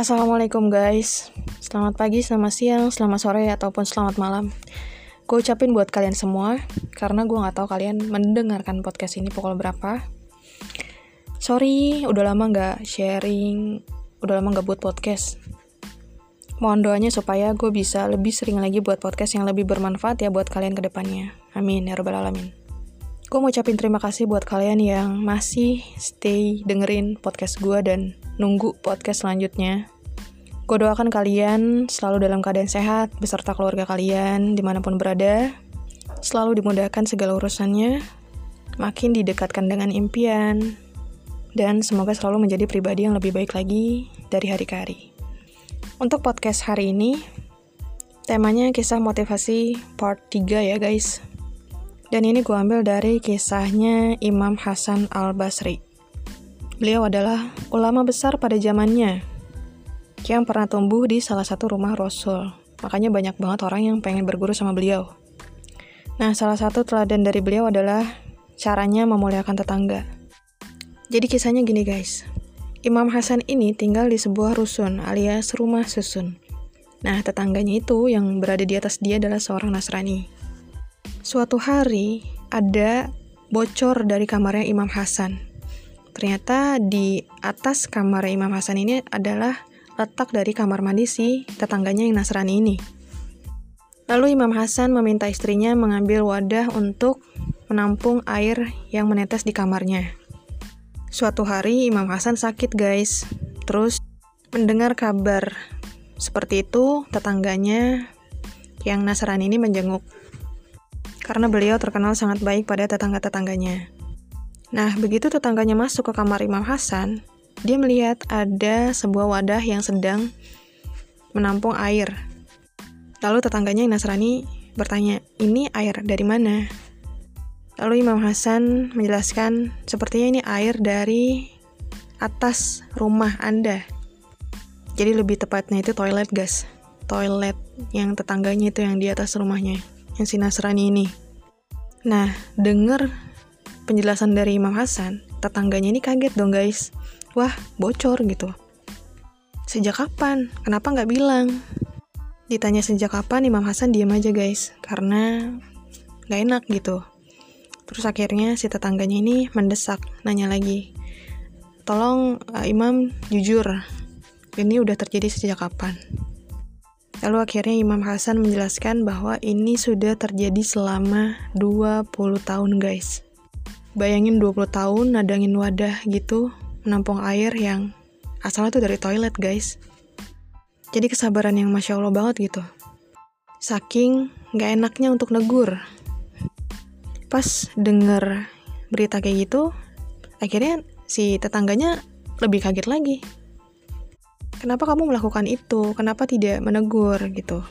Assalamualaikum guys. Selamat pagi, selamat siang, selamat sore, ataupun selamat malam. Gue ucapin buat kalian semua Karena gue gak tahu kalian mendengarkan podcast ini pukul berapa. Sorry, udah lama gak sharing Udah lama gak buat podcast. Mohon doanya supaya gue bisa lebih sering lagi buat podcast yang lebih bermanfaat ya buat kalian ke depannya. Amin ya robbal alamin. Gue mau ucapin terima kasih buat kalian yang masih stay dengerin podcast gue dan nunggu podcast selanjutnya. Gue doakan kalian selalu dalam keadaan sehat beserta keluarga kalian di mana pun berada. Selalu dimudahkan segala urusannya, makin didekatkan dengan impian, dan semoga selalu menjadi pribadi yang lebih baik lagi dari hari ke hari. Untuk podcast hari ini, temanya kisah motivasi part 3 ya guys. Dan ini gue ambil dari kisahnya Imam Hasan al-Basri. Beliau adalah ulama besar pada zamannya yang pernah tumbuh di salah satu rumah Rasul. Makanya banyak banget orang yang pengen berguru sama beliau. Nah, salah satu teladan dari beliau adalah caranya memuliakan tetangga. Jadi kisahnya gini guys. Imam Hasan ini tinggal di sebuah rusun alias rumah susun. Nah, tetangganya itu yang berada di atas dia adalah seorang Nasrani. Suatu hari ada bocor dari kamarnya Imam Hasan. Ternyata di atas kamar Imam Hasan ini adalah letak dari kamar mandi si tetangganya yang Nasrani ini. Lalu Imam Hasan meminta istrinya mengambil wadah untuk menampung air yang menetes di kamarnya. Suatu hari Imam Hasan sakit guys. Terus mendengar kabar seperti itu, tetangganya yang Nasrani ini menjenguk. Karena beliau terkenal sangat baik pada tetangga-tetangganya. Nah, begitu tetangganya masuk ke kamar Imam Hasan, dia melihat ada sebuah wadah yang sedang menampung air. Lalu tetangganya yang Nasrani bertanya, ini air dari mana? Lalu Imam Hasan menjelaskan, sepertinya ini air dari atas rumah Anda. Jadi lebih tepatnya itu toilet gas. Toilet yang tetangganya itu yang di atas rumahnya, yang si Nasrani ini. Nah, dengar penjelasan dari Imam Hasan, tetangganya ini kaget dong guys. Wah, bocor gitu. Sejak kapan? Kenapa nggak bilang? Ditanya sejak kapan, Imam Hasan diam aja guys, karena nggak enak gitu. Terus akhirnya si tetangganya ini mendesak, nanya lagi. Tolong uh, Imam jujur, ini udah terjadi sejak kapan? Lalu akhirnya Imam Hasan menjelaskan bahwa ini sudah terjadi selama 20 tahun guys. Bayangin 20 tahun nadangin wadah gitu, menampung air yang asalnya tuh dari toilet guys. Jadi kesabaran yang Masya Allah banget gitu. Saking gak enaknya untuk negur. Pas denger berita kayak gitu, akhirnya si tetangganya lebih kaget lagi. Kenapa kamu melakukan itu? Kenapa tidak menegur gitu?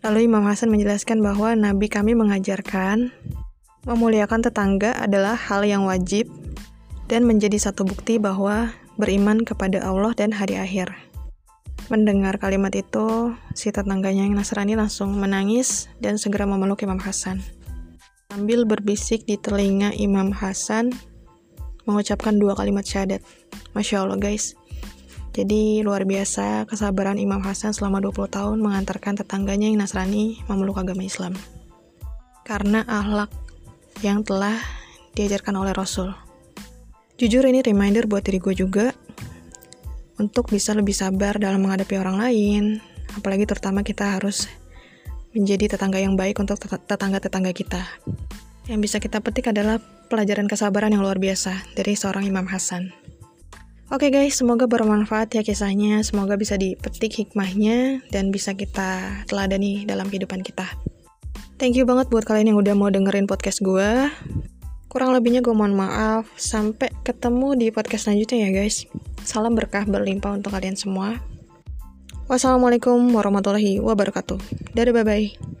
Lalu Imam Hasan menjelaskan bahwa Nabi kami mengajarkan Memuliakan tetangga adalah hal yang wajib dan menjadi satu bukti bahwa beriman kepada Allah dan hari akhir. Mendengar kalimat itu, si tetangganya yang Nasrani langsung menangis dan segera memeluk Imam Hasan. Sambil berbisik di telinga Imam Hasan, mengucapkan dua kalimat syahadat. Masya Allah guys. Jadi luar biasa kesabaran Imam Hasan selama 20 tahun mengantarkan tetangganya yang Nasrani memeluk agama Islam. Karena ahlak yang telah diajarkan oleh Rasul. Jujur ini reminder buat diri gue juga untuk bisa lebih sabar dalam menghadapi orang lain, apalagi terutama kita harus menjadi tetangga yang baik untuk tetangga-tetangga kita. Yang bisa kita petik adalah pelajaran kesabaran yang luar biasa dari seorang Imam Hasan. Oke okay guys, semoga bermanfaat ya kisahnya, semoga bisa dipetik hikmahnya dan bisa kita teladani dalam kehidupan kita. Thank you banget buat kalian yang udah mau dengerin podcast gue. Kurang lebihnya gue mohon maaf. Sampai ketemu di podcast selanjutnya ya guys. Salam berkah berlimpah untuk kalian semua. Wassalamualaikum warahmatullahi wabarakatuh. Dadah bye-bye.